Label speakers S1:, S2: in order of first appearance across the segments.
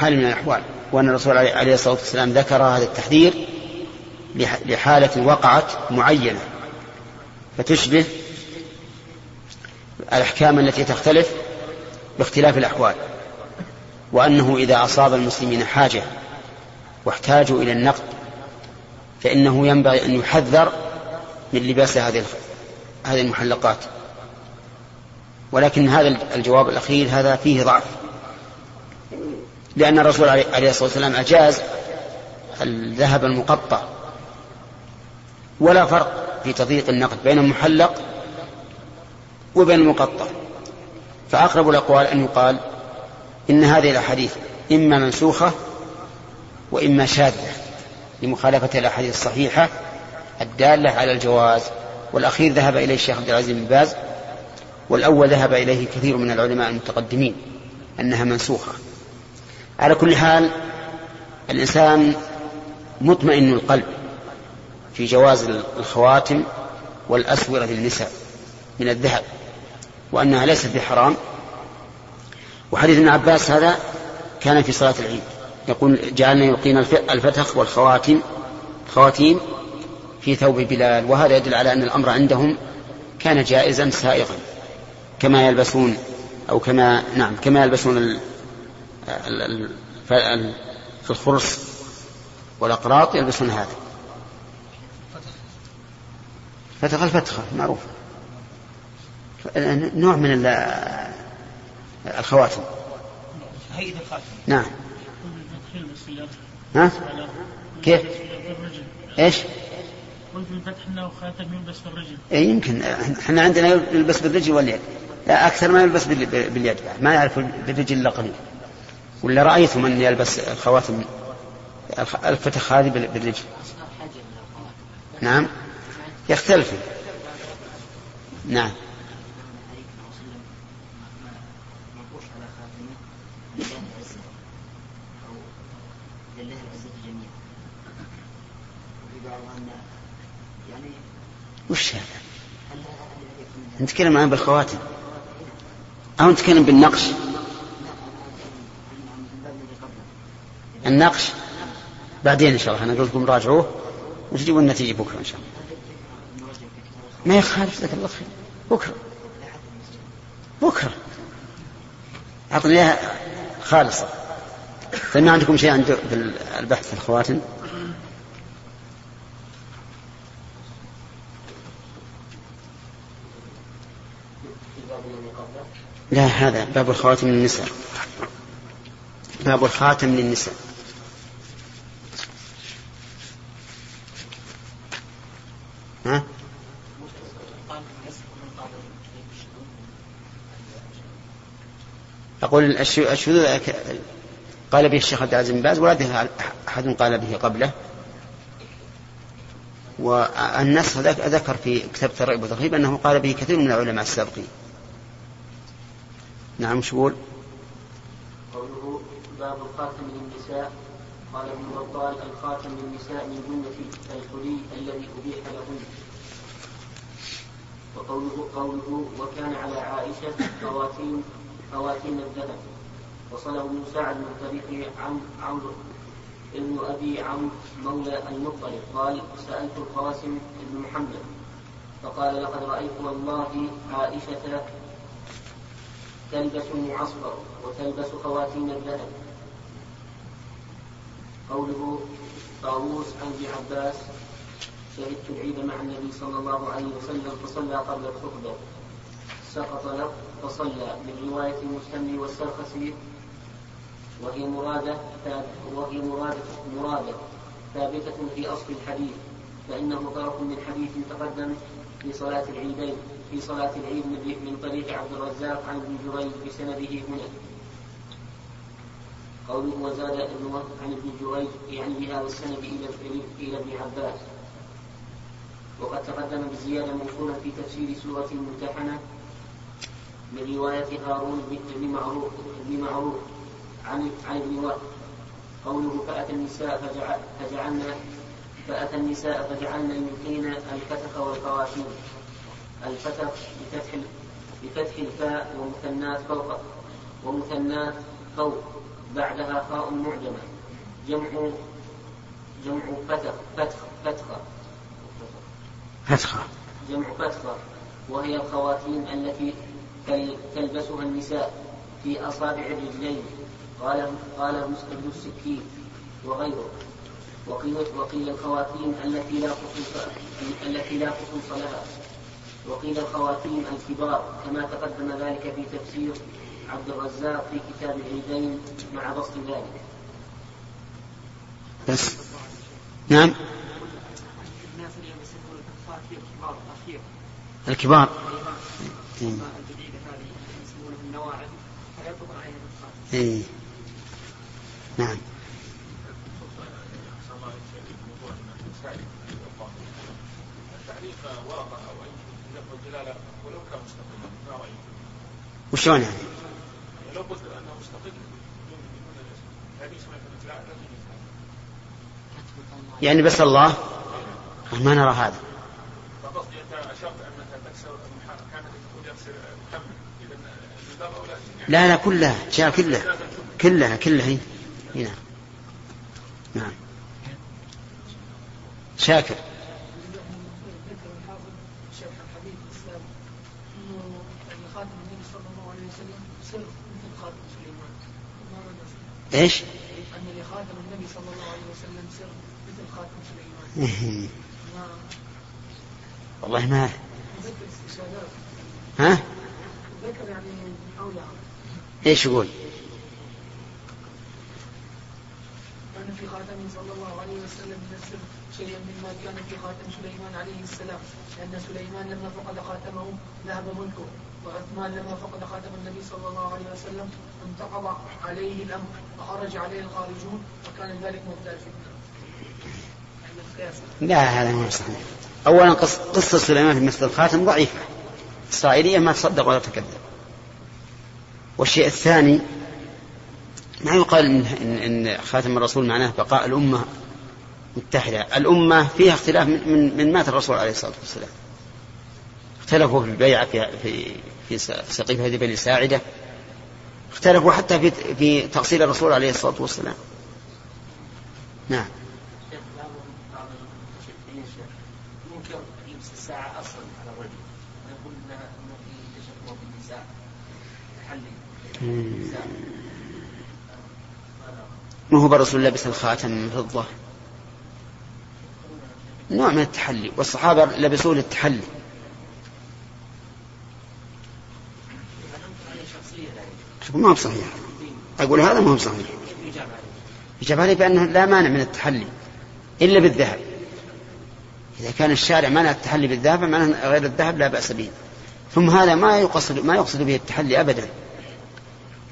S1: حال من الأحوال وأن الرسول عليه الصلاة والسلام ذكر هذا التحذير لحالة وقعت معينة فتشبه الأحكام التي تختلف باختلاف الأحوال وأنه إذا أصاب المسلمين حاجة واحتاجوا إلى النقد فإنه ينبغي أن يحذر من لباس هذه هذه المحلقات. ولكن هذا الجواب الأخير هذا فيه ضعف. لأن الرسول عليه الصلاة والسلام أجاز الذهب المقطع. ولا فرق في تضييق النقد بين المحلق وبين المقطع. فأقرب الأقوال أن يقال إن هذه الأحاديث إما منسوخة وإما شاذة لمخالفة الأحاديث الصحيحة الدالة على الجواز. والأخير ذهب إليه الشيخ عبد العزيز بن باز والأول ذهب إليه كثير من العلماء المتقدمين أنها منسوخة. على كل حال الإنسان مطمئن القلب في جواز الخواتم والأسورة للنساء من الذهب وأنها ليست بحرام. وحديث ابن عباس هذا كان في صلاة العيد يقول جعلنا يلقينا الفتخ والخواتم خواتيم في ثوب بلال وهذا يدل على أن الأمر عندهم كان جائزا سائغا كما يلبسون أو كما نعم كما يلبسون الخرص والأقراط يلبسون هذا فتخ الفتخة معروف نوع من الخواتم هيئة الخاتم نعم ها؟ كيف؟ إيش؟ قلت الفتح انه خاتم يلبس في الرجل. اي يمكن إحنا عندنا يلبس بالرجل واليد. لا أكثر ما يلبس باليد ما يعرف بالرجل إلا قليل. ولا رايت من يلبس الخواتم الفتح هذه بالرجل. نعم يختلف. نعم. وش هذا؟ نتكلم الآن بالخواتم أو نتكلم بالنقش النقش بعدين إن شاء الله. أنا أقول لكم راجعوه وتجيبوا النتيجة بكرة إن شاء الله. ما يخالف جزاك الله خير. بكرة. بكرة. أعطني إياها خالصة. فما عندكم شيء عند البحث في الخواتم. لا هذا باب الخواتم للنساء. باب الخاتم للنساء ها؟ أقول الشذوذ قال به الشيخ عبد العزيز بن باز ولا أحد قال به قبله. والنص ذكر في كتاب الترغيب والترهيب أنه قال به كثير من العلماء السابقين. نعم مش يقول؟
S2: قوله باب الخاتم للنساء قال ابن بطال الخاتم للنساء من جملة الحلي الذي أبيح لهن. وقوله قوله وكان على عائشة خواتيم خواتيم الذهب وصله ابن سعد من طريق عم عمرو ابن أبي عمرو مولى المطلب قال سألت القاسم بن محمد فقال لقد رأيت والله عائشة تلبس المعصفر وتلبس خواتيم الذهب. قوله طاووس عن ابن عباس شهدت العيد مع النبي صلى الله عليه وسلم فصلى قبل الخطبة سقط له فصلى من رواية المستملي والسرخسي وهي مرادة وهي مرادة مرادة ثابتة في أصل الحديث فإنه طرف من حديث تقدم في صلاة العيدين في صلاة العيد من طريق عبد الرزاق عن ابن جريج بسنده هنا. قوله وزاد ابن عن ابن جريج يعني بهذا السند إلى إلى ابن عباس. وقد تقدم بزيادة موصولة في تفسير سورة الممتحنة من رواية هارون بن معروف بن معروف عن عن ابن وهب. قوله فأتى النساء فجعلنا فأتى النساء فجعلنا يلقين الفتخ والخواتيم. الفتخ بفتح بفتح الفاء ومثنات فوق ومثنات فوق. بعدها خاء معجمة. جمع جمع فتخ فتخ فتخة
S1: فتخة.
S2: جمع فتخة. وهي الخواتيم التي تلبسها النساء في أصابع الرجلين. قال قال ابن السكين وغيره. وقيل وقيل الخواتيم التي لا خصوص التي لا خصوص لها. وقيل الخواتيم الكبار كما تقدم ذلك في تفسير عبد الرزاق في كتاب العيدين مع بسط ذلك.
S1: بس. نعم.
S3: الكبار
S1: اي نعم. وشلون يعني؟ قلت انه مستقل يعني بس الله؟ ما نرى هذا. لا لا كلها جاء كلها كلها كلها هي نعم نعم شاكر إيش؟ ان لخاتم النبي صلى الله عليه وسلم سر مثل خاتم سليمان. والله ما ها؟ ذكر يعني. إيش يقول؟
S3: كان في خاتم صلى الله عليه وسلم السر شيئا مما كان في خاتم سليمان عليه السلام لأن سليمان لما فقد خاتمه ذهب ملكه وعثمان لما فقد خاتم النبي صلى الله عليه وسلم انتقض عليه الأمر وخرج عليه الخارجون وكان ذلك مبتدأ
S1: لا هذا ما صحيح أولا قصة سليمان في مثل الخاتم ضعيفة إسرائيلية ما تصدق ولا تكذب والشيء الثاني ما يقال إن, إن, إن خاتم الرسول معناه بقاء الأمة متحدة. الأمة فيها اختلاف من, من مات الرسول عليه الصلاة والسلام. اختلفوا في البيعة في في في سقيفة بني ساعدة. اختلفوا حتى في في تقصير الرسول عليه الصلاة والسلام. نعم الساعة أصلا على الرجل ويقول أنه في تشبه بالنساء تحلي ما هو بالرسول لبس الخاتم من فضة؟ نوع من التحلي والصحابة لبسوه للتحلي. ما هو صحيح أقول هذا ما هو صحيح يجب عليه بأنه لا مانع من التحلي إلا بالذهب. إذا كان الشارع منع التحلي بالذهب معناه غير الذهب لا بأس به. ثم هذا ما يقصد ما يقصد به التحلي أبدا.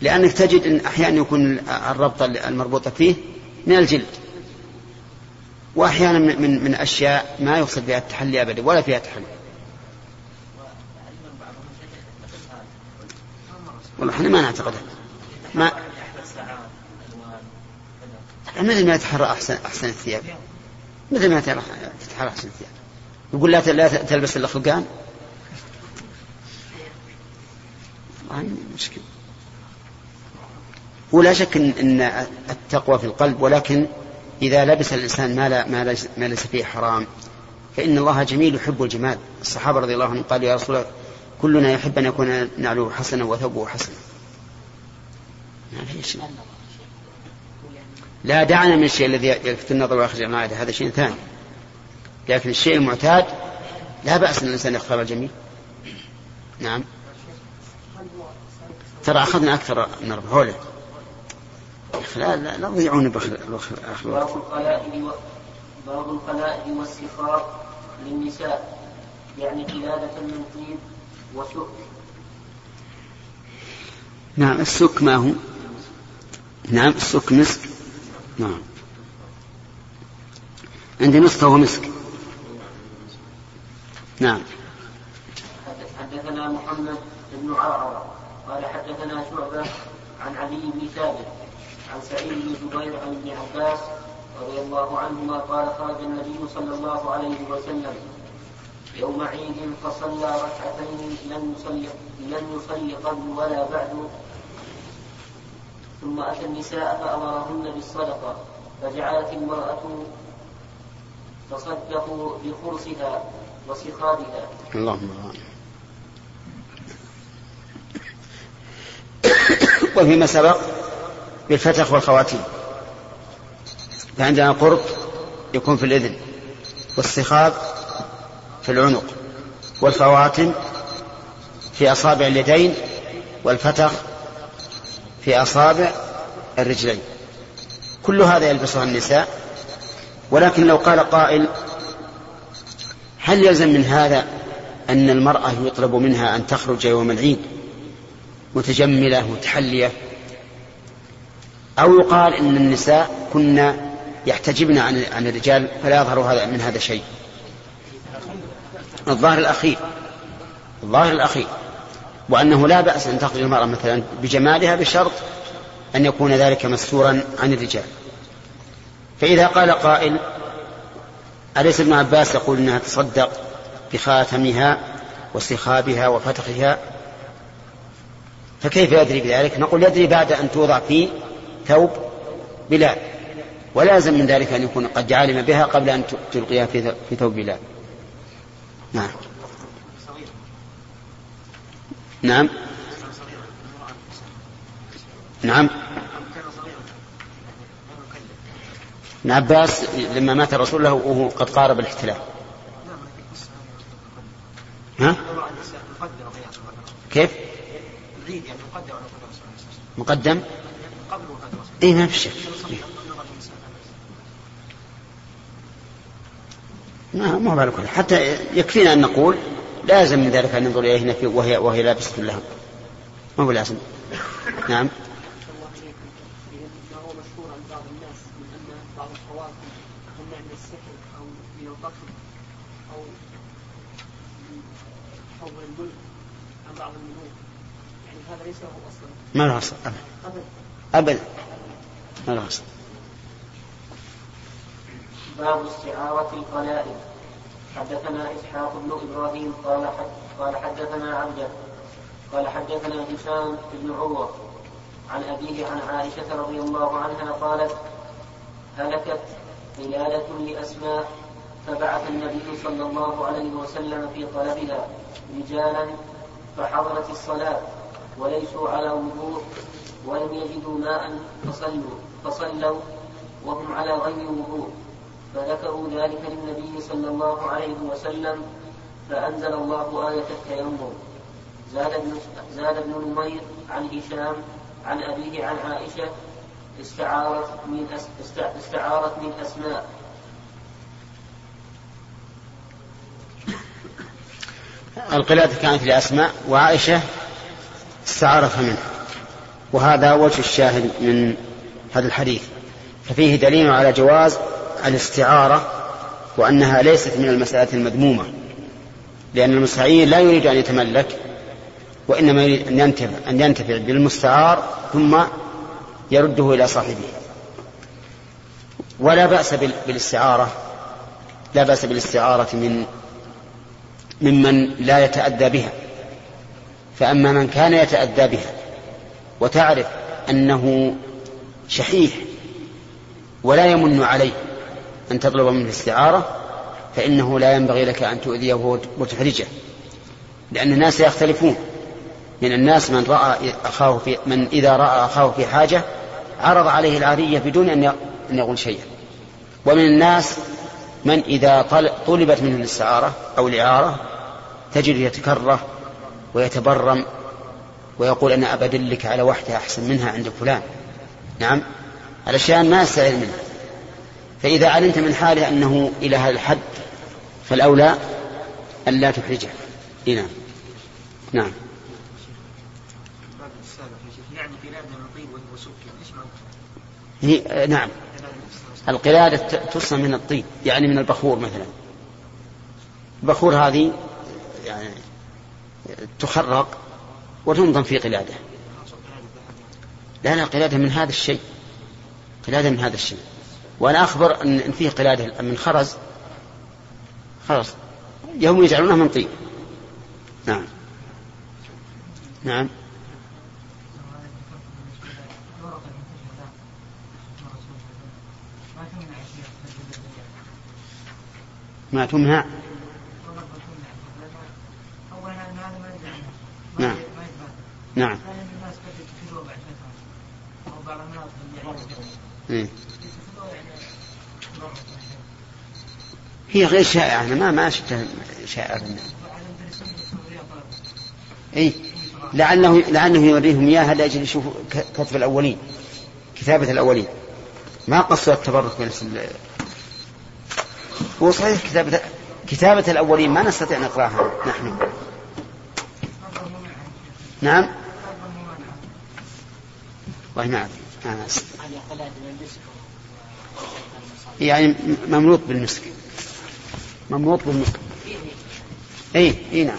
S1: لأنك تجد أن أحيانا يكون الربط المربوطة فيه من الجلد. وأحيانا من, من أشياء ما يقصد بها التحلي أبدا ولا فيها تحلي. والله إحنا ما نعتقد. ما مثل ما يتحرى أحسن أحسن الثياب. مثل ما تتحرى أحسن الثياب. يقول لا لا تلبس إلا خلقان. مشكلة. ولا شك إن التقوى في القلب ولكن إذا لبس الإنسان ما, لا ما ليس فيه حرام فإن الله جميل يحب الجمال. الصحابة رضي الله عنهم قالوا يا رسول الله كلنا يحب أن يكون نعله حسنا وثوبه حسنا. لا دعنا من الشيء الذي يلفت النظر ويخرج العادة هذا شيء ثاني. لكن الشيء المعتاد لا بأس أن الإنسان يختار الجميل. نعم. ترى أخذنا أكثر من حوله لا لا لا تضيعون باب
S2: الخلائد باب الخلائد والسخاء للنساء يعني قلادة من طيب وسك.
S1: نعم السك ما هو؟ نعم السك مسك. نعم. عندي مسك وهو مسك. نعم.
S2: حدثنا محمد بن عرعر قال حدثنا شعبة عن علي بن ثابت عن سعيد بن جبير عن ابن عباس رضي الله عنهما قال خرج النبي صلى الله عليه وسلم يوم عيد فصلى ركعتين لم يصلي لم يصلي قبل ولا بعد. ثم أتى النساء فأمرهن بالصدقة فجعلت المرأة تصدق بخرصها وسخابها
S1: اللهم وفيما سبق بالفتح والخواتيم. فعندنا قرب يكون في الإذن والسخاب في العنق والخواتم في أصابع اليدين والفتح في أصابع الرجلين. كل هذا يلبسها النساء. ولكن لو قال قائل هل يلزم من هذا أن المرأة يطلب منها أن تخرج يوم العيد متجملة متحلية؟ أو يقال إن النساء كنا يحتجبن عن عن الرجال فلا يظهر هذا من هذا شيء. الظاهر الأخير. الظاهر الأخير. وأنه لا بأس أن تخرج المرأة مثلا بجمالها بشرط أن يكون ذلك مستورا عن الرجال. فإذا قال قائل أليس ابن عباس يقول إنها تصدق بخاتمها وسخابها وفتحها فكيف يدري بذلك؟ نقول يدري بعد أن توضع في ثوب بلال. ولازم من ذلك أن يكون قد علم بها قبل أن تلقيها في ثوب بلال. نعم. نعم. نعم. ابن عباس لما مات الرسول له وهو قد قارب الاحتلال. ها؟ كيف؟ مقدم إي ما في شك ما ما بالك حتى يكفينا أن نقول لازم من ذلك أن ننظر إليه وهي وهي لابسة لها ما هو لازم؟ نعم. ما له أصل. أبدا. أبدا.
S2: باب استعارة القلائد. حدثنا إسحاق بن إبراهيم قال قال حدثنا عبده. قال حدثنا هشام بن عروة. عن أبيه عن عائشة رضي الله عنها قالت هلكت قلادة لأسماء فبعث النبي صلى الله عليه وسلم في طلبها رجالا فحضرت الصلاة وليسوا على وضوء ولم يجدوا ماء فصلوا. فصلوا وهم على غير وضوء فذكروا ذلك للنبي صلى الله عليه وسلم فأنزل الله آية التيمم زاد ابن زاد ابن نمير عن هشام عن أبيه عن عائشة استعارت من استعارت من أسماء.
S1: القلادة كانت لأسماء وعائشة استعارها منه. وهذا وجه الشاهد من هذا الحديث. ففيه دليل على جواز الاستعارة وأنها ليست من المسألة المذمومة لأن المستعير لا يريد أن يتملك وإنما يريد أن ينتفع, أن ينتفع بالمستعار ثم يرده إلى صاحبه. ولا بأس بالاستعارة لا بأس بالاستعارة من ممن لا يتأدى بها. فأما من كان يتأدى بها وتعرف أنه شحيح ولا يمن عليه أن تطلب منه الاستعارة فإنه لا ينبغي لك أن تؤذيه وتحرجه لأن الناس يختلفون. من الناس من رأى أخاه في من إذا رأى أخاه في حاجة عرض عليه العارية بدون أن يقول شيئا. ومن الناس من إذا طلبت منه الاستعارة أو الإعارة تجد يتكره ويتبرم ويقول أنا أبدلك على وحدة أحسن منها عند فلان. نعم. الأشياء ما يستعير منها. فإذا علمت من حاله أنه إلى هذا الحد فالأولى أن لا تحرجه. نعم. نعم. هي نعم. القلادة تصنع من الطين يعني من البخور مثلا. البخور هذه يعني تخرق وتنظم في قلادة. لنا القلادة من هذا الشيء. قلادة من هذا الشيء. وأنا أخبر أن فيه قلادة من خرز. خرز. يوم يجعلونه من طين. نعم. نعم. ما تمنع نعم. نعم. هي غير شائعة ما ما شفتها شائعة اي لعله لعله يوريهم اياها لاجل يشوفوا كتب الأولين كتابة الأولين. ما قصوا التبرك بنفس هو صحيح كتابة كتابة الأولين ما نستطيع نقرأها نحن. نعم؟ والله ما أدري يعني مملوط بالمسك. مملوط بالمسك اي اي نعم.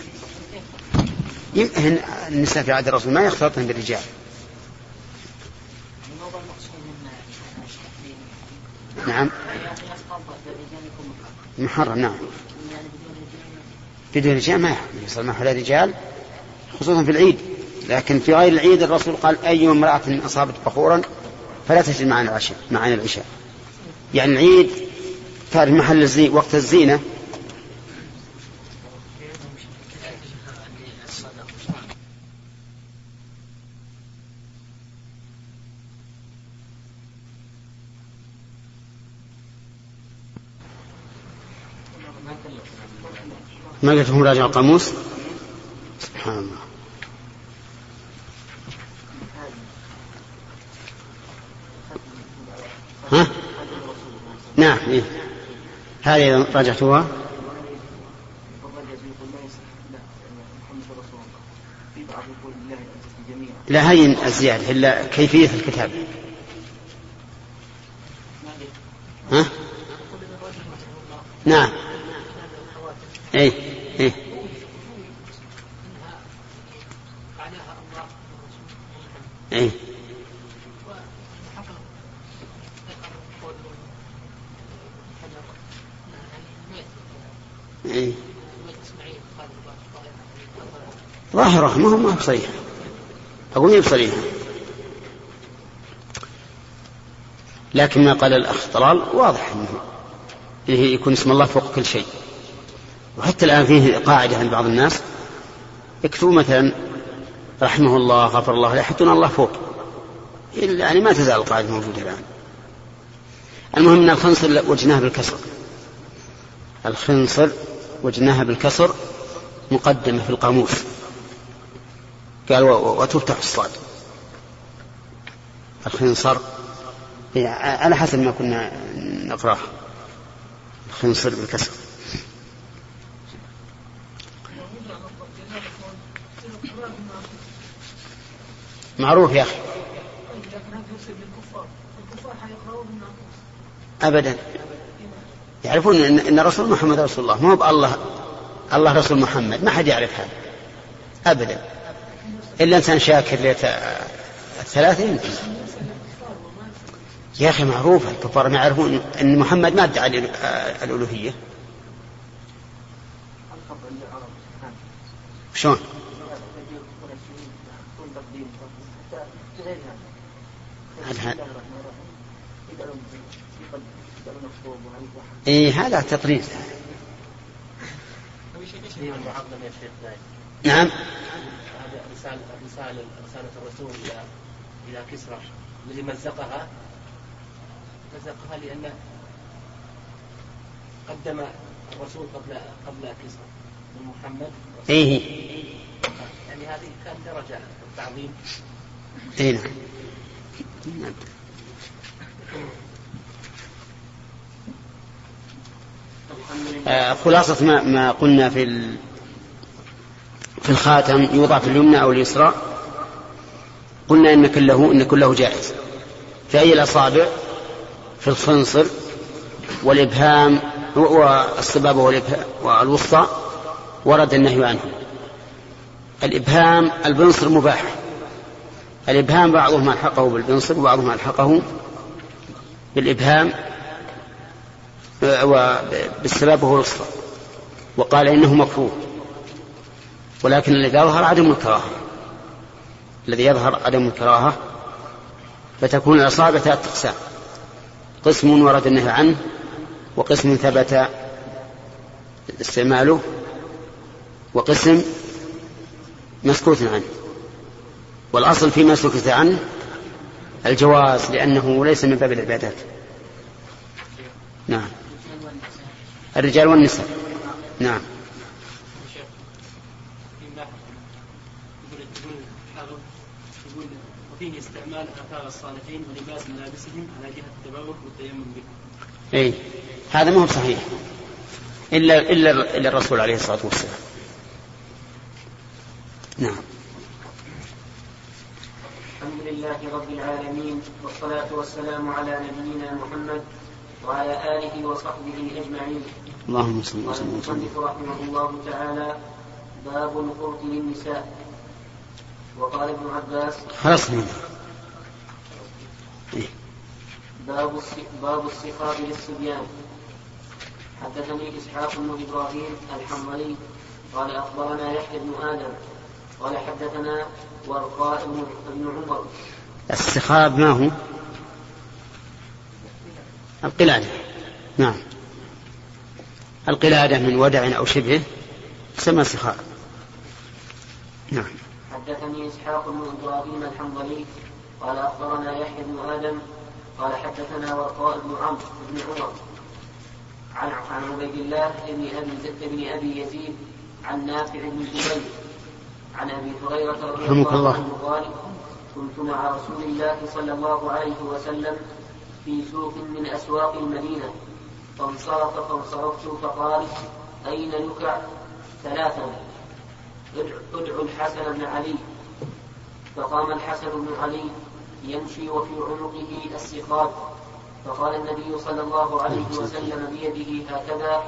S1: النساء في عهد الرسول ما يختلطن بالرجال. نعم. محرم نعم. بدون رجال ما يحصل معه لا رجال خصوصا في العيد. لكن في غير العيد الرسول قال أي امرأة أصابت بخورا فلا تجد معنا العشاء معنا العشاء. يعني العيد تعرف محل الزي وقت الزينة. ما قلت لهم راجع القاموس سبحان الله ها؟ نعم إيه؟ هذه راجعتوها لا هي الزيادة إلا كيفية الكتاب ها؟ نعم اي اي اي إيه. ظاهرة ما هو ما هو صريحة أقول ما بصريحة لكن ما قال الأخ طلال واضح أنه يكون اسم الله فوق كل شيء. وحتى الآن فيه قاعدة عند بعض الناس. يكتبوا مثلا رحمه الله غفر الله يحطون الله فوق. يعني ما تزال القاعدة موجودة الآن. المهم أن الخنصر وجناه بالكسر. الخنصر وجناها بالكسر مقدمة في القاموس. قال وتفتح الصاد. الخنصر؟ على حسب ما كنا نقرأه. الخنصر بالكسر. معروف يا أخي. أبدا. يعرفون إن رسول محمد رسول الله. ما هو الله الله رسول محمد. ما حد يعرف هذا. أبدا. إلا إنسان شاكر ليت الثلاثة يمكن. يا أخي معروف الكفار ما يعرفون أن محمد ما ادعى الألوهية. شلون؟ إي هذا تطريز نعم.
S2: رسالة رسالة رسالة الرسول إلى إلى كسرى. الذي مزقها. مزقها لأنه قدم الرسول قبل قبل كسرى. من محمد.
S1: إيه.
S2: يعني هذه كان درجة التعظيم
S1: إيه. نعم آه، خلاصة ما, ما قلنا في في الخاتم يوضع في اليمنى أو اليسرى. قلنا إن كله إن كله جائز. في أي الأصابع؟ في الخنصر والإبهام والإبهام والوسطى ورد النهي عنه. الإبهام البنصر مباح. الإبهام بعضهم ألحقه بالبنصر وبعضهم ألحقه بالإبهام بالسبب هو الوسطى وقال إنه مكروه. ولكن الذي يظهر عدم الكراهة. الذي يظهر عدم الكراهة فتكون الأصابع ثلاثة أقسام. قسم ورد النهي عنه وقسم ثبت استعماله وقسم مسكوت عنه. والأصل فيما سكت عنه الجواز لأنه ليس من باب العبادات. نعم. الرجال والنساء. نعم. وفيه استعمال آثار الصالحين ولباس ملابسهم على جهة التبرك والتيمم به. أي هذا ما هو صحيح إلا إلا إلا الرسول عليه الصلاة والسلام. نعم.
S2: الحمد لله رب العالمين والصلاة والسلام على نبينا محمد وعلى آله وصحبه أجمعين.
S1: اللهم صل وسلم
S2: المصنف رحمه الله تعالى باب القرط للنساء وقال ابن عباس
S1: خلاص منه.
S2: إيه؟ باب باب السخاء للصبيان. حدثني إسحاق بن إبراهيم الحنظلي قال أخبرنا يحيى بن آدم قال حدثنا ورقاء بن عمر.
S1: السخاب ما هو؟ القلادة. نعم. القلادة من ودع أو شبهه تسمى سخاء نعم.
S2: حدثني إسحاق بن إبراهيم الحنظلي قال أخبرنا يحيى بن آدم قال حدثنا ورقاء بن عمرو بن عمر. عن عن عبيد الله بن أبي بن أبي يزيد عن نافع بن جبير عن أبي هريرة رضي الله عنه قال كنت مع رسول الله صلى الله عليه وسلم في سوق من أسواق المدينة فانصرف فانصرفت فقال أين نكع ثلاثا ادعوا الحسن بن علي. فقام الحسن بن علي يمشي وفي عنقه السقاط. فقال النبي صلى الله عليه وسلم بيده هكذا.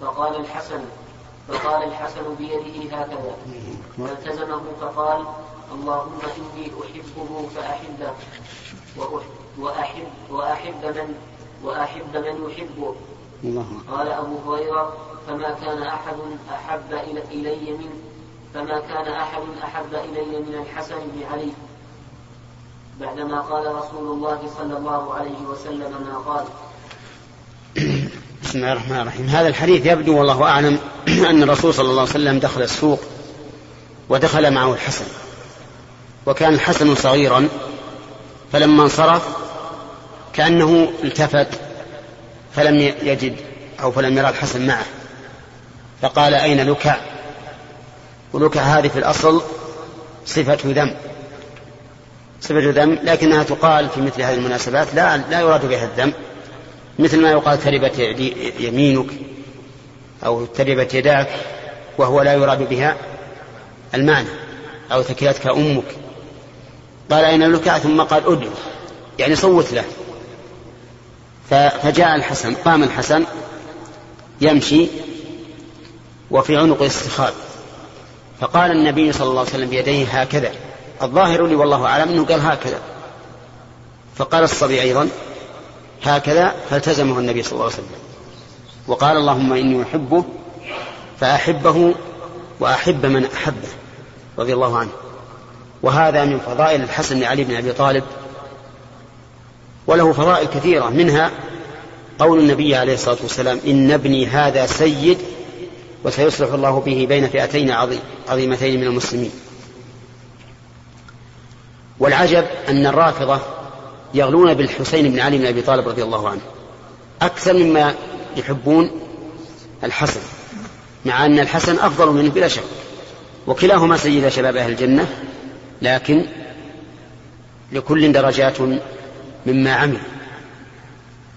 S2: فقال الحسن فقال الحسن بيده هكذا. فالتزمه فقال اللهم إني أحبه فأحبه وأحب وأحب من وأحب من يحبه. قال أبو هريرة فما كان أحد أحب إلي من فما كان أحد أحب إلي من الحسن بن علي. بعدما قال رسول الله صلى الله عليه وسلم ما قال.
S1: بسم الله الرحمن الرحيم. هذا الحديث يبدو والله أعلم أن الرسول صلى الله عليه وسلم دخل السوق ودخل معه الحسن. وكان الحسن صغيرا فلما انصرف كأنه التفت فلم يجد أو فلم يرى الحسن معه. فقال أين لكع ولكع هذه في الأصل صفة ذم. صفة ذم لكنها تقال في مثل هذه المناسبات لا لا يراد بها الذم. مثل ما يقال تربت يمينك أو تربت يداك وهو لا يراد بها المعنى أو ثكلتك أمك. قال أين لك ثم قال أدعو يعني صوت له. فجاء الحسن قام الحسن يمشي وفي عنق استخاب فقال النبي صلى الله عليه وسلم بيديه هكذا الظاهر لي والله أعلم أنه قال هكذا. فقال الصبي أيضا هكذا فالتزمه النبي صلى الله عليه وسلم. وقال اللهم إني أحبه فأحبه وأحب من أحبه رضي الله عنه. وهذا من فضائل الحسن بن علي بن أبي طالب وله فضائل كثيرة. منها قول النبي عليه الصلاة والسلام إن ابني هذا سيد وسيصلح الله به بين فئتين عظيمتين من المسلمين. والعجب أن الرافضة يغلون بالحسين بن علي بن أبي طالب رضي الله عنه. أكثر مما يحبون الحسن مع أن الحسن أفضل منه بلا شك. وكلاهما سيد شباب أهل الجنة لكن لكل درجات مما عمل.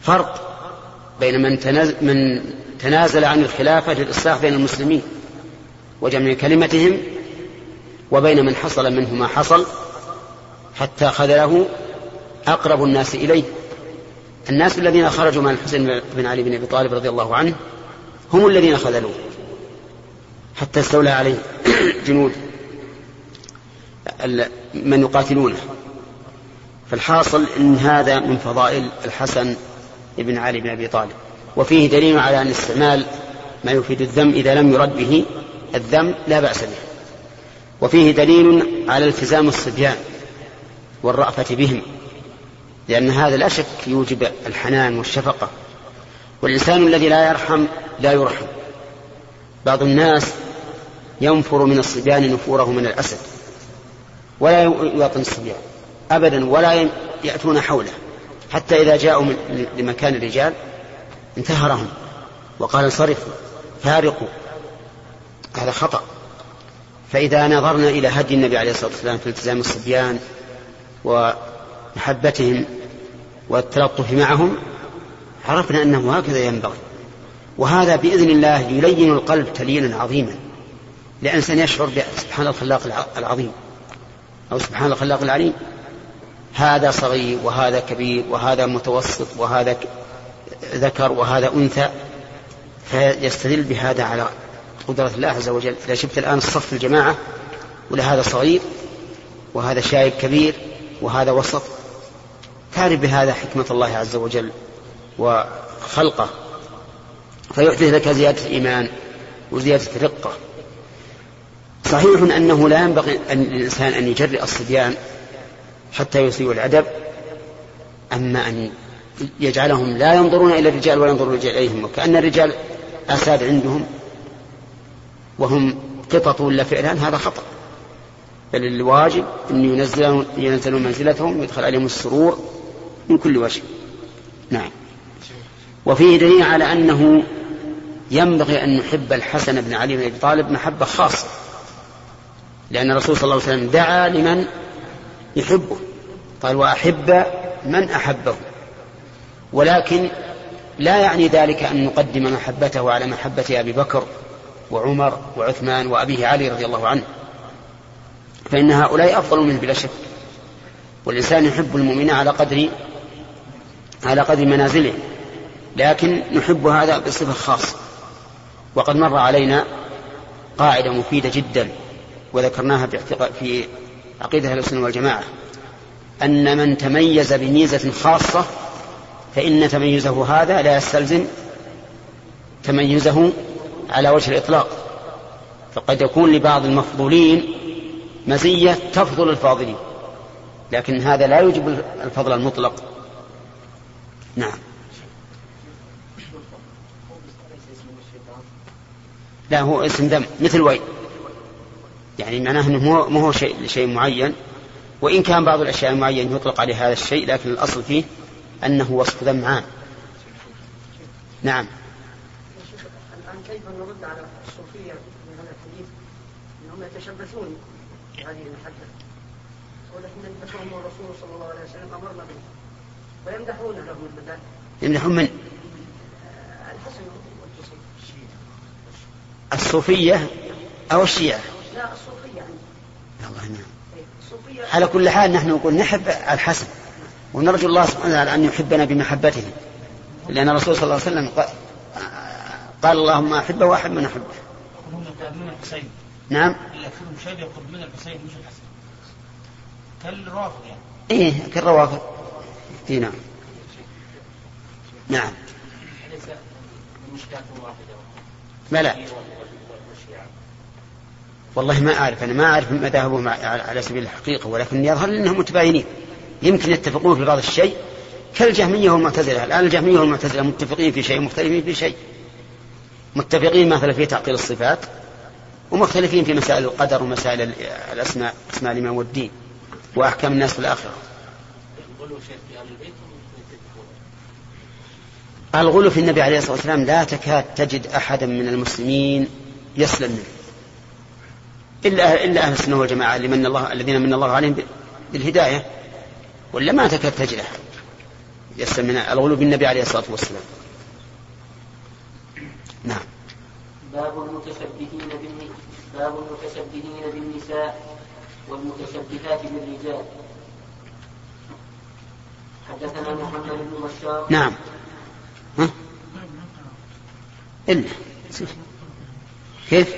S1: فرق بين من تنازل, من تنازل عن الخلافة للإصلاح بين المسلمين وجمع كلمتهم وبين من حصل منه ما حصل حتى خذله أقرب الناس إليه. الناس الذين خرجوا مع الحسين بن علي بن أبي طالب رضي الله عنه هم الذين خذلوه حتى استولى عليه جنود من يقاتلونه. فالحاصل إن هذا من فضائل الحسن بن علي بن أبي طالب. وفيه دليل على أن استعمال ما يفيد الذم إذا لم يرد به الذم لا بأس به. وفيه دليل على التزام الصبيان والرأفة بهم لأن هذا لا شك يوجب الحنان والشفقة. والإنسان الذي لا يرحم لا يرحم. بعض الناس ينفر من الصبيان نفوره من الأسد ولا يواطن الصبيان أبدا ولا يأتون حوله حتى إذا جاءوا لمكان الرجال انتهرهم وقال انصرفوا فارقوا هذا خطأ. فإذا نظرنا إلى هدي النبي عليه الصلاة والسلام في التزام الصبيان ومحبتهم والتلطف معهم عرفنا أنه هكذا ينبغي. وهذا بإذن الله يلين القلب تلينا عظيما. لأنسان يشعر سبحان الخلاق العظيم. أو سبحان الخلاق العليم. هذا صغير وهذا كبير وهذا متوسط وهذا ذكر وهذا أنثى فيستدل بهذا على قدرة الله عز وجل. إذا شفت الآن الصف الجماعة ولهذا صغير وهذا شايب كبير وهذا وسط. تعرف بهذا حكمة الله عز وجل وخلقه. فيحدث لك زيادة الإيمان وزيادة الرقة. صحيح أنه لا ينبغي أن للإنسان أن يجرئ الصبيان حتى يسيء الأدب أما أن يجعلهم لا ينظرون إلى الرجال ولا ينظرون إليهم وكأن الرجال أساد عندهم وهم قطط ولا فعلان هذا خطأ. بل الواجب أن ينزلون, ينزلون منزلتهم ويدخل عليهم السرور من كل وجه. نعم. وفيه دليل على أنه ينبغي أن نحب الحسن بن علي بن أبي طالب محبة خاصة لأن الرسول صلى الله عليه وسلم دعا لمن يحبه قال وأحب من أحبه. ولكن لا يعني ذلك أن نقدم محبته على محبة أبي بكر وعمر وعثمان وأبيه علي رضي الله عنه. فإن هؤلاء أفضل منه بلا شك. والإنسان يحب المؤمن على قدر على قدر منازله. لكن نحب هذا بصفة خاصة. وقد مر علينا قاعدة مفيدة جدا وذكرناها في عقيدة أهل السنة والجماعة. أن من تميز بميزة خاصة فإن تميزه هذا لا يستلزم تميزه على وجه الإطلاق. فقد يكون لبعض المفضولين مزية تفضل الفاضلين لكن هذا لا يوجب الفضل المطلق. نعم. لا هو اسم ذم مثل ويل. يعني معناه إنه مو هو شيء شيء معين. وإن كان بعض الأشياء المعينه يطلق عليه هذا الشيء لكن الأصل فيه أنه وصف ذم نعم.
S4: الآن كيف نرد على الصوفية من هذا الحديث؟ إنهم يتشبثون بهذه المحبه ولكن يمدحهم الرسول صلى الله عليه وسلم أمرنا به. ويمدحون له المدح.
S1: يمدحون من؟
S4: الحسن والحسين.
S1: الصوفية أو الشيعة؟
S4: لا الصوفية. يعني
S1: الله نعم
S4: الصوفية.
S1: على كل حال نحن نقول نحب الحسن. ونرجو الله سبحانه وتعالى أن يحبنا بمحبته. لأن الرسول صلى الله عليه وسلم قال, قال اللهم أحبه وأحب من أحبه نعم.
S5: يقرب من الحسين مش الحسن كالروافض يعني.
S1: إيه كالروافض. إيه نعم. نعم. لا والله ما أعرف. أنا ما أعرف مذاهبهم على سبيل الحقيقة ولكن يظهر لي أنهم متباينين. يمكن يتفقون في بعض الشيء. كالجهمية والمعتزلة. الآن الجهمية والمعتزلة متفقين في شيء مختلفين في شيء. متفقين مثلا في تعطيل الصفات ومختلفين في مسائل القدر ومسائل الأسماء أسماء الإمام والدين وأحكام الناس في الآخرة. الغلو في النبي عليه الصلاة والسلام لا تكاد تجد أحدا من المسلمين يسلم منه. إلا إلا أهل السنة والجماعة من الله الذين من الله عليهم بالهداية. ولا ما تكاد تجد أحد يسلم من الغلو بالنبي عليه الصلاة والسلام. نعم.
S2: باب المتشبهين. باب المتشبهين بالنساء والمتشبهات بالرجال. حدثنا محمد بن بشار.
S1: نعم. ها؟ إلا. كيف؟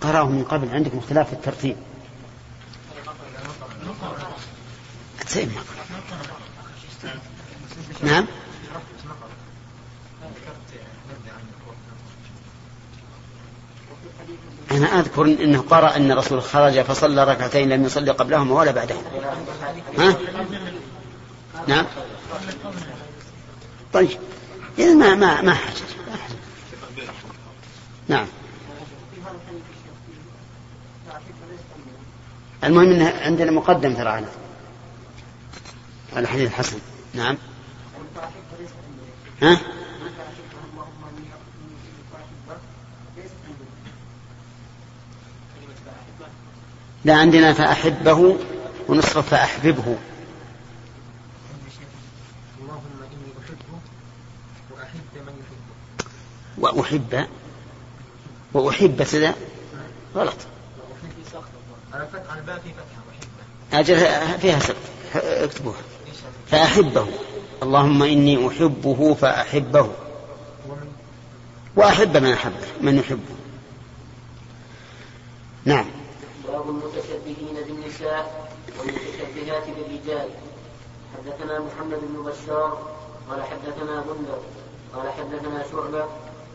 S1: قرأه من قبل. عندكم اختلاف في الترتيب. زي ما نعم. أنا أذكر أنه قرأ أن الرسول خرج فصلى ركعتين لم يصلي قبلهما ولا بعدهما. ها؟ نعم. طيب. إذا ما ما ما حاجة. نعم. المهم إن عندنا مقدم ترى على. على حديث الحسن نعم. ها؟ لا عندنا فأحبه ونصف فأحببه.
S6: وأحب. من يحبه
S1: وأحب وأحب كذا؟ غلط.
S6: على الباء في فتحة
S1: أجل فيها سبب اكتبوها. فأحبه. اللهم إني أحبه فأحبه. وأحب من أحبه من يحبه نعم.
S2: باب المتشبهين بالنساء والمتشبهات بالرجال. حدثنا محمد بن بشار قال حدثنا بندر قال حدثنا شعبة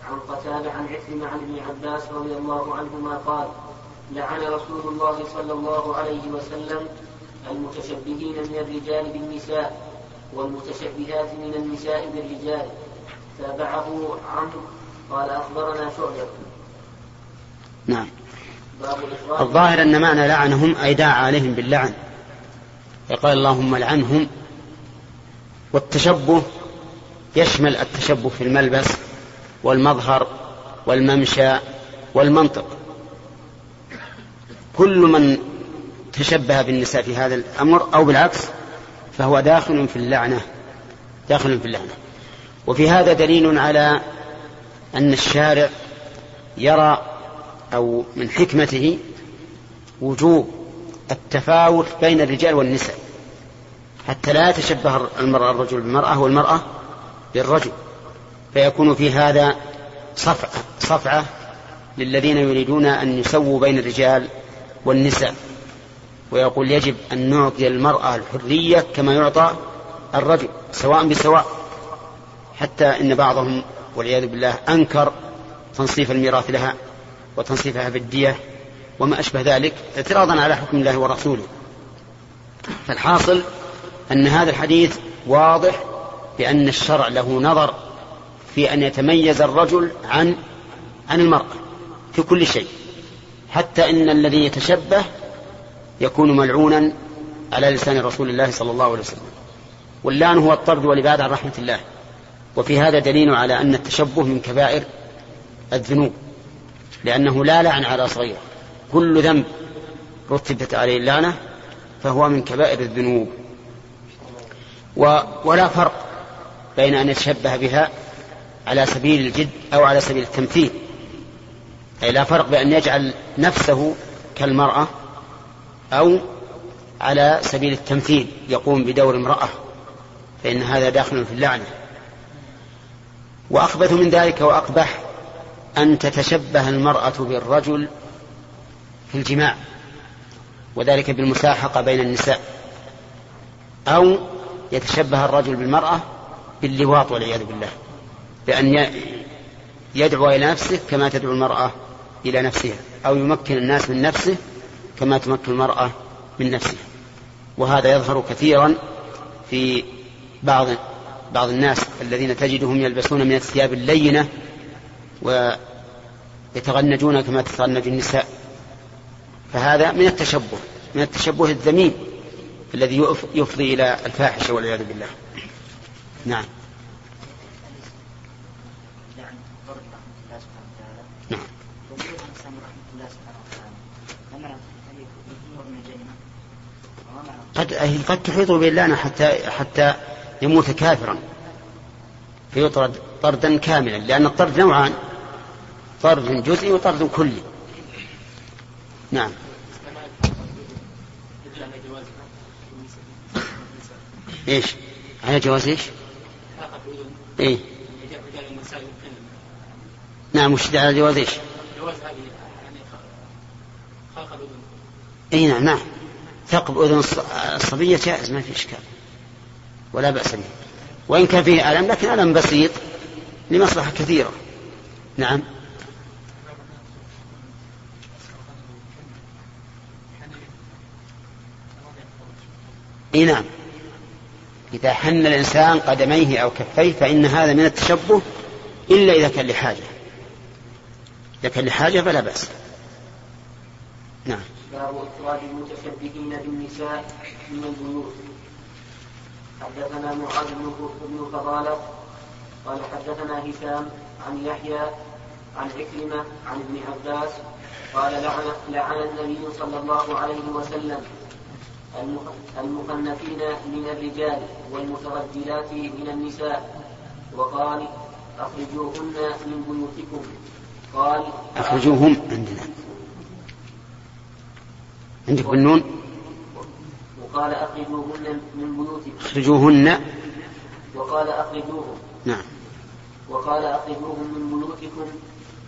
S2: عن قتادة عن عكرمة عن ابن عباس رضي الله عنهما قال لعن رسول الله صلى الله عليه وسلم المتشبهين من الرجال بالنساء والمتشبهات من النساء بالرجال. تابعه عمرو قال أخبرنا شعبة.
S1: نعم. الظاهر أن معنى لعنهم أي دعا عليهم باللعن. يقال اللهم لعنهم. والتشبه يشمل التشبه في الملبس والمظهر والممشى والمنطق. كل من تشبه بالنساء في هذا الأمر أو بالعكس فهو داخل في اللعنة داخل في اللعنة. وفي هذا دليل على أن الشارع يرى أو من حكمته وجوب التفاوت بين الرجال والنساء حتى لا يتشبه المرأة الرجل بالمرأة والمرأة بالرجل. فيكون في هذا صفعة صفعة للذين يريدون أن يسووا بين الرجال والنساء. ويقول يجب أن نعطي المرأة الحرية كما يعطى الرجل سواء بسواء حتى إن بعضهم والعياذ بالله أنكر تنصيف الميراث لها وتنصيفها في الدية وما أشبه ذلك اعتراضا على حكم الله ورسوله. فالحاصل أن هذا الحديث واضح بأن الشرع له نظر في أن يتميز الرجل عن عن المرأة في كل شيء حتى إن الذي يتشبه يكون ملعونا على لسان رسول الله صلى الله عليه وسلم. واللعن هو الطرد والإبعاد عن رحمة الله. وفي هذا دليل على أن التشبه من كبائر الذنوب لأنه لا لعن على صغير كل ذنب رتبت عليه اللعنة فهو من كبائر الذنوب. و ولا فرق بين أن يتشبه بها على سبيل الجد أو على سبيل التمثيل. أي لا فرق بأن يجعل نفسه كالمرأة أو على سبيل التمثيل يقوم بدور امرأة فإن هذا داخل في اللعنة. وأخبث من ذلك وأقبح أن تتشبه المرأة بالرجل في الجماع وذلك بالمساحقة بين النساء. أو يتشبه الرجل بالمرأة باللواط والعياذ بالله بأن يدعو إلى نفسه كما تدعو المرأة إلى نفسها أو يمكن الناس من نفسه كما تمكن المرأة من نفسها. وهذا يظهر كثيرا في بعض بعض الناس الذين تجدهم يلبسون من الثياب اللينة ويتغنجون كما تتغنج النساء. فهذا من التشبه من التشبه الذميم الذي يفضي إلى الفاحشة والعياذ بالله. نعم. قد قد تحيط باللعنة حتى حتى يموت كافرا. فيطرد طردا كاملا لأن الطرد نوعان طرد جزئي وطرد كلي. نعم. إيش؟ على جواز إيش؟ إيه. نعم وش على جواز إيش؟
S5: جواز هذه يعني خلق الأذن.
S1: إي نعم نعم. ثقب أذن الصبيه جائز ما في إشكال. ولا بأس به. وإن كان فيه ألم لكن ألم بسيط لمصلحة كثيرة. نعم. إي نعم. إذا حن الإنسان قدميه أو كفيه فإن هذا من التشبه إلا إذا كان لحاجة. إذا كان لحاجة فلا بأس. نعم.
S2: باب إخراج المتشبهين بالنساء من البيوت. حدثنا معاذ بن فضالة قال حدثنا هشام عن يحيى عن عكرمة عن ابن عباس قال لعن, لعن النبي صلى الله عليه وسلم المخنثين من الرجال والمترجلات من النساء وقال أخرجوهن من بيوتكم. قال
S1: أخرجوهم عندنا. عندك بالنون؟
S2: وقال أخرجوهن من بيوتكم.
S1: أخرجوهن.
S2: وقال أخرجوهم.
S1: نعم.
S2: وقال أخرجوهم من بيوتكم.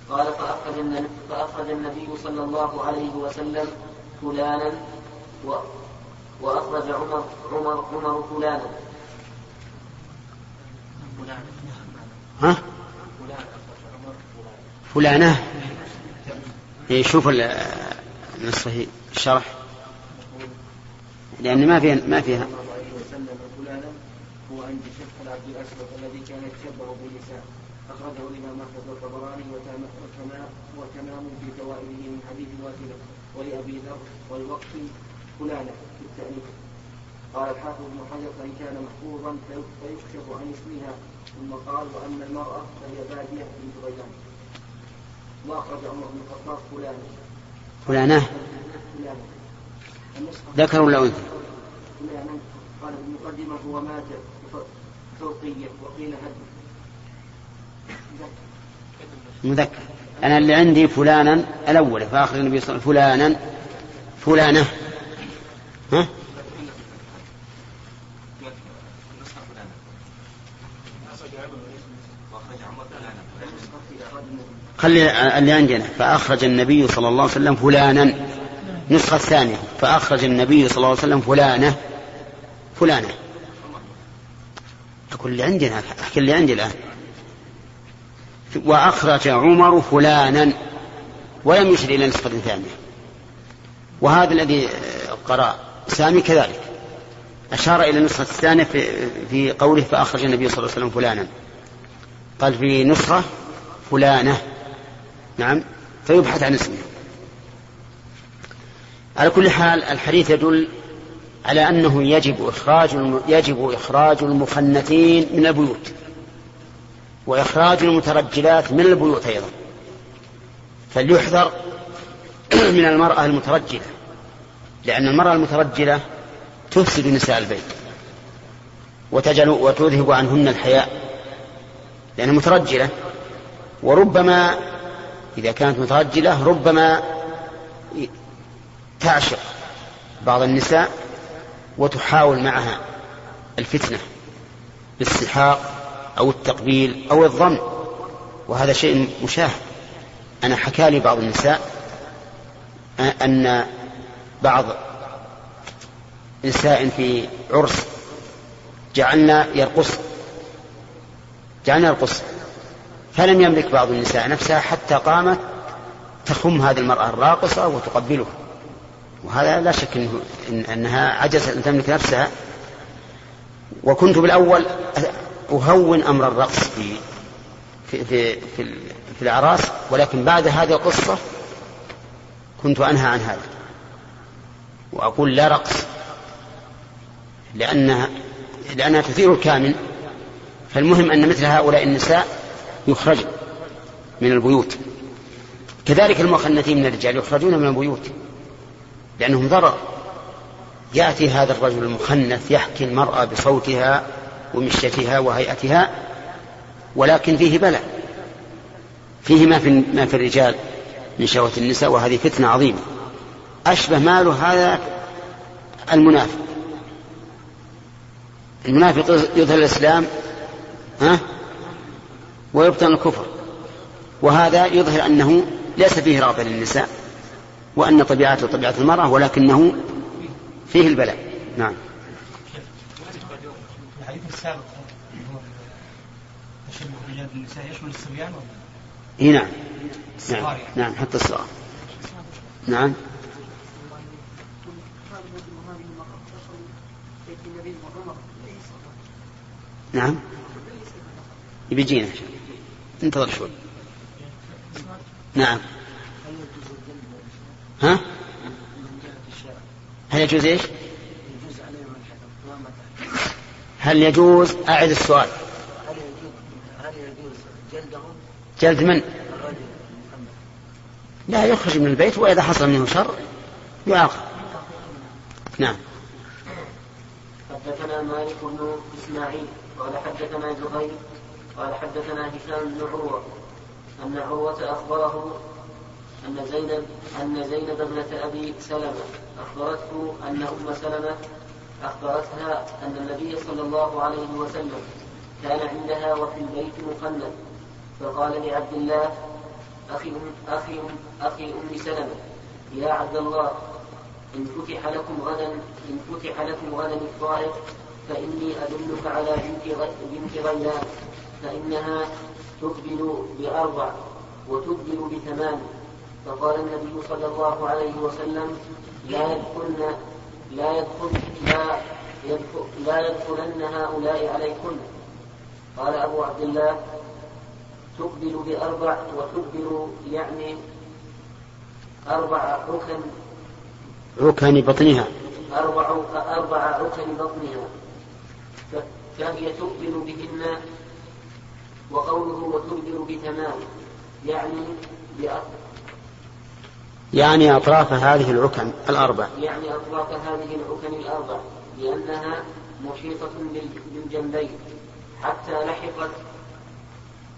S2: قال فأخرج النبي, فأخرج النبي صلى الله عليه وسلم فلانا و وأخرج عمر عمر عمر فلانا.
S1: ها؟ فلانة؟ إيه شوف النصف الشرح لأن ما فيها ما فيها.
S2: هو شيخ العبد الاسود الذي كان يتشبه بالنساء احمد والطبراني وتمام في فوائده من حديث ولابي ذر والوقت فلانه في التأليف قال الحافظ ابن حجر فإن كان محفوظا فيكشف عن اسمها ثم قال وأما المرأة فهي بادية بنت غيلان. واخرج عمر بن الخطاب
S1: فلانة.
S2: فلانة؟
S1: ذكر ولا
S2: أنثى؟ قال المقدمه هو مات فوقيه وقيل
S1: مذكر أنا اللي عندي فلانا الأول فآخر النبي صلى الله عليه وسلم فلانا فلانة ها؟ خلي اللي عندنا فأخرج النبي صلى الله عليه وسلم فلانا نسخة الثانية فأخرج النبي صلى الله عليه وسلم فلانة. فلانة. أقول اللي عندنا أحكي اللي عندي الآن. وأخرج عمر فلانا ولم يشر إلى نسخة ثانية. وهذا الذي قرأ سامي كذلك. أشار إلى النسخة الثانية في, في قوله فأخرج النبي صلى الله عليه وسلم فلانا. قال في نسخة فلانة. نعم. فيبحث عن اسمه. على كل حال الحديث يدل على أنه يجب إخراج يجب إخراج المخنثين من البيوت وإخراج المترجلات من البيوت أيضا. فليحذر من المرأة المترجلة لأن المرأة المترجلة تفسد نساء البيت وتجعل وتذهب عنهن الحياء لأنها مترجلة وربما إذا كانت مترجلة ربما تعشق بعض النساء وتحاول معها الفتنة بالسحاق أو التقبيل أو الضم وهذا شيء مشاهد. أنا حكى لي بعض النساء أن بعض نساء في عرس جعلنا يرقص جعلنا يرقص. فلم يملك بعض النساء نفسها حتى قامت تخم هذه المرأة الراقصة وتقبله. وهذا لا شك إنه إن أنها عجزت أن تملك نفسها. وكنت بالأول أهون أمر الرقص في في في, في, في الأعراس. ولكن بعد هذه القصة كنت أنهى عن هذا. وأقول لا رقص لأنها لأنها تثير الكامل. فالمهم أن مثل هؤلاء النساء يخرجن من البيوت. كذلك المخنثين من الرجال يخرجون من البيوت. لأنهم ضرر. يأتي هذا الرجل المخنث يحكي المرأة بصوتها ومشيتها وهيئتها ولكن فيه بلاء. فيه ما في, ما في الرجال من شهوة النساء وهذه فتنة عظيمة. أشبه ماله هذا المنافق. المنافق يظهر الإسلام ها؟ ويبطن الكفر. وهذا يظهر أنه ليس فيه رغبة للنساء. وأن طبيعته طبيعة المرأة ولكنه فيه البلاء. نعم.
S5: الحديث السابق تشبه الرجال بالنساء يشمل الصبيان ولا
S1: نعم. نعم,
S5: يعني.
S1: نعم حتى الصغار. نعم. نعم. بيجينا انتظر شوي. نعم. ها؟ هل يجوز إيش؟ هل يجوز؟ أعد السؤال.
S4: هل يجوز جلدهم
S1: جلد من؟
S4: الرجل محمد.
S1: لا يخرج من البيت وإذا حصل منه شر يعاقب. نعم.
S2: حدثنا مالك بن إسماعيل قال حدثنا زهير قال حدثنا هشام بن عروة أن عروة أخبره أن زينب أن زينب ابنة أبي سلمة. أخبرته أن أم سلمه أخبرتها أن النبي صلى الله عليه وسلم كان عندها وفي البيت مخنث فقال لعبد الله أخي أم أخي أم أخي أم سلمة يا عبد الله إن فتح لكم غدا إن فتح لكم غدا الطائف فإني أدلك على بنت بنت غيلان فإنها تقبل بأربع وتدبر بثمان. فقال النبي صلى الله عليه وسلم لا يدخلن لا يدخل لا يدخل لا يدخلن هؤلاء عليكن. قال أبو عبد الله تقبل بأربع وتدبر يعني أربع ركن
S1: عكن بطنها.
S2: أربع أربع عكن بطنها. فهي تقبل بهن وقوله وتدبر بثمان يعني
S1: يعني أطراف هذه العكن الأربع.
S2: يعني أطراف هذه العكن الأربع لأنها محيطة بال- بالجنبين حتى لحقت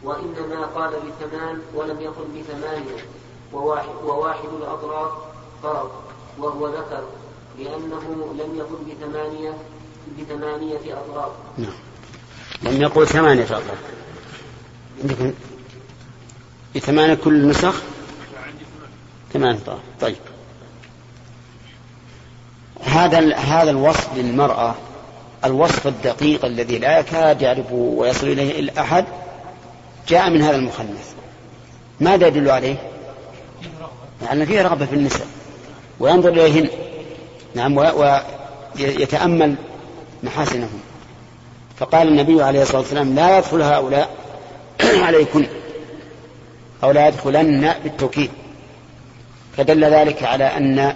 S2: وإنما قال بثمان ولم يقل بثمانية وواحد, وواحد الأطراف فرض وهو ذكر لأنه لم يقل بثمانية بثمانية أطراف.
S1: نعم. لم يقول ثمانية أطراف. عندكم بثمانية كل نسخ؟ ثمانية أطراف طيب. هذا هذا الوصف للمرأة الوصف الدقيق الذي لا يكاد يعرفه ويصل إليه إلا أحد جاء من هذا المخنث ماذا يدل عليه؟ يعني فيه رغبة في النساء وينظر إليهن. نعم ويتأمل محاسنهم. فقال النبي عليه الصلاة والسلام لا يدخل هؤلاء عليكن أو لا يدخلن بالتوكيد. فدل ذلك على أن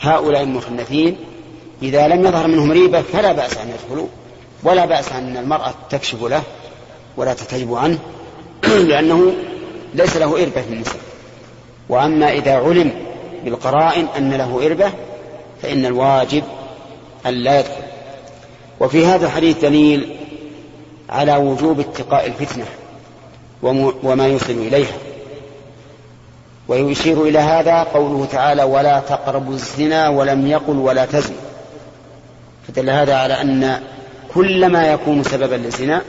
S1: هؤلاء المخنثين إذا لم يظهر منهم ريبة فلا بأس أن يدخلوا ولا بأس أن المرأة تكشف له ولا تتجب عنه لأنه ليس له إربة في النساء. وأما إذا علم بالقرائن أن له إربة فإن الواجب أن لا يدخل. وفي هذا الحديث دليل على وجوب اتقاء الفتنة وم- وما يوصل إليها. ويشير إلى هذا قوله تعالى ولا تقربوا الزنا ولم يقل ولا تزن. فدل هذا على أن كل ما يكون سببا للزنا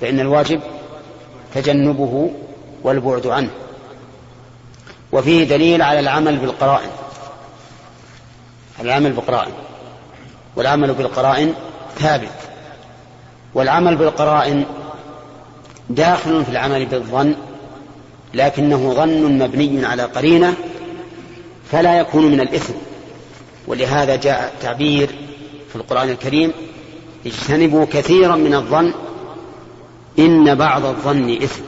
S1: فإن الواجب تجنبه والبعد عنه. وفيه دليل على العمل بالقرائن. العمل بالقرائن. والعمل بالقرائن ثابت. والعمل بالقرائن داخل في العمل بالظن لكنه ظن مبني على قرينة فلا يكون من الإثم. ولهذا جاء تعبير في القرآن الكريم اجتنبوا كثيرا من الظن إن بعض الظن إثم.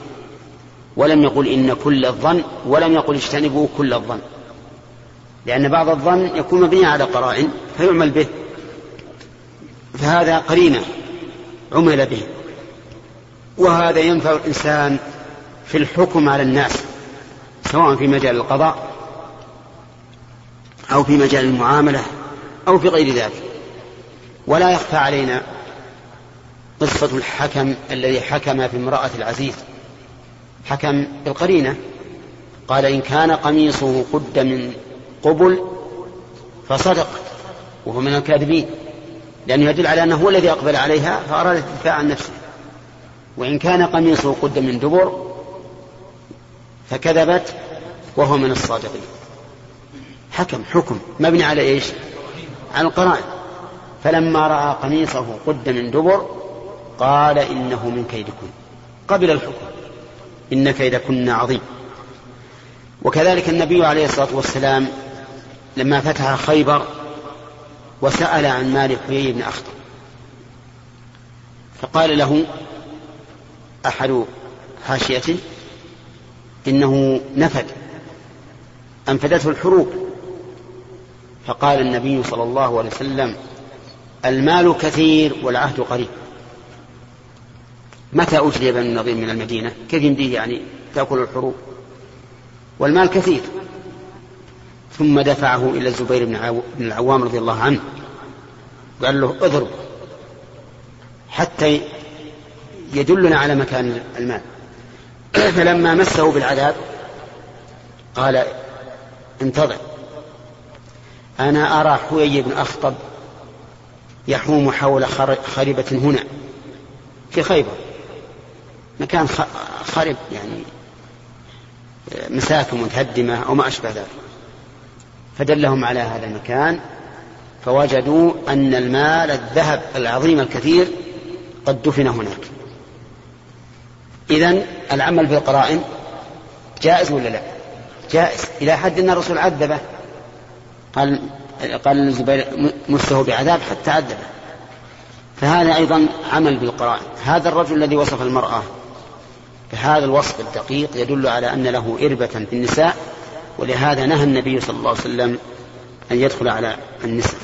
S1: ولم يقل إن كل الظن ولم يقل اجتنبوا كل الظن. لأن بعض الظن يكون مبنيا على قرائن فيعمل به. فهذا قرينة عمل به. وهذا ينفع الإنسان في الحكم على الناس سواء في مجال القضاء أو في مجال المعاملة أو في غير ذلك. ولا يخفى علينا قصة الحكم الذي حكم في امرأة العزيز. حكم بالقرينه قال إن كان قميصه قد من قبل فصدق وهو من الكاذبين لأنه يدل على أنه هو الذي أقبل عليها فأراد الدفاع عن نفسه. وإن كان قميصه قد من دبر فكذبت وهو من الصادقين. حكم حكم مبني على إيش؟ على القرائن. فلما رأى قميصه قد من دبر قال إنه من كيدكن. قبل الحكم إن كيدكن عظيم. وكذلك النبي عليه الصلاة والسلام لما فتح خيبر وسأل عن مال حيي بن أخطب فقال له أحد حاشيته إنه نفد أنفدته الحروب. فقال النبي صلى الله عليه وسلم المال كثير والعهد قريب. متى أجلي بنو النظير من المدينة؟ كيف يمديه يعني تأكل الحروب؟ والمال كثير. ثم دفعه إلى الزبير بن العوام رضي الله عنه. قال له اضرب حتى يدلنا على مكان المال. فلما مسه بالعذاب؟ قال انتظر. أنا أرى حوي بن أخطب يحوم حول خربة هنا في خيبر. مكان خرب يعني مساكن متهدمة أو ما أشبه ذلك. فدلهم على هذا المكان فوجدوا أن المال الذهب العظيم الكثير قد دفن هناك. إذن العمل بالقرائن جائز ولا لا؟ جائز. إلى حد أن الرسول عذبه. قال قال الزبير مسه بعذاب حتى عذبه. فهذا أيضا عمل بالقرائن. هذا الرجل الذي وصف المرأة بهذا الوصف الدقيق يدل على أن له إربة بالنساء ولهذا نهى النبي صلى الله عليه وسلم أن يدخل على النساء.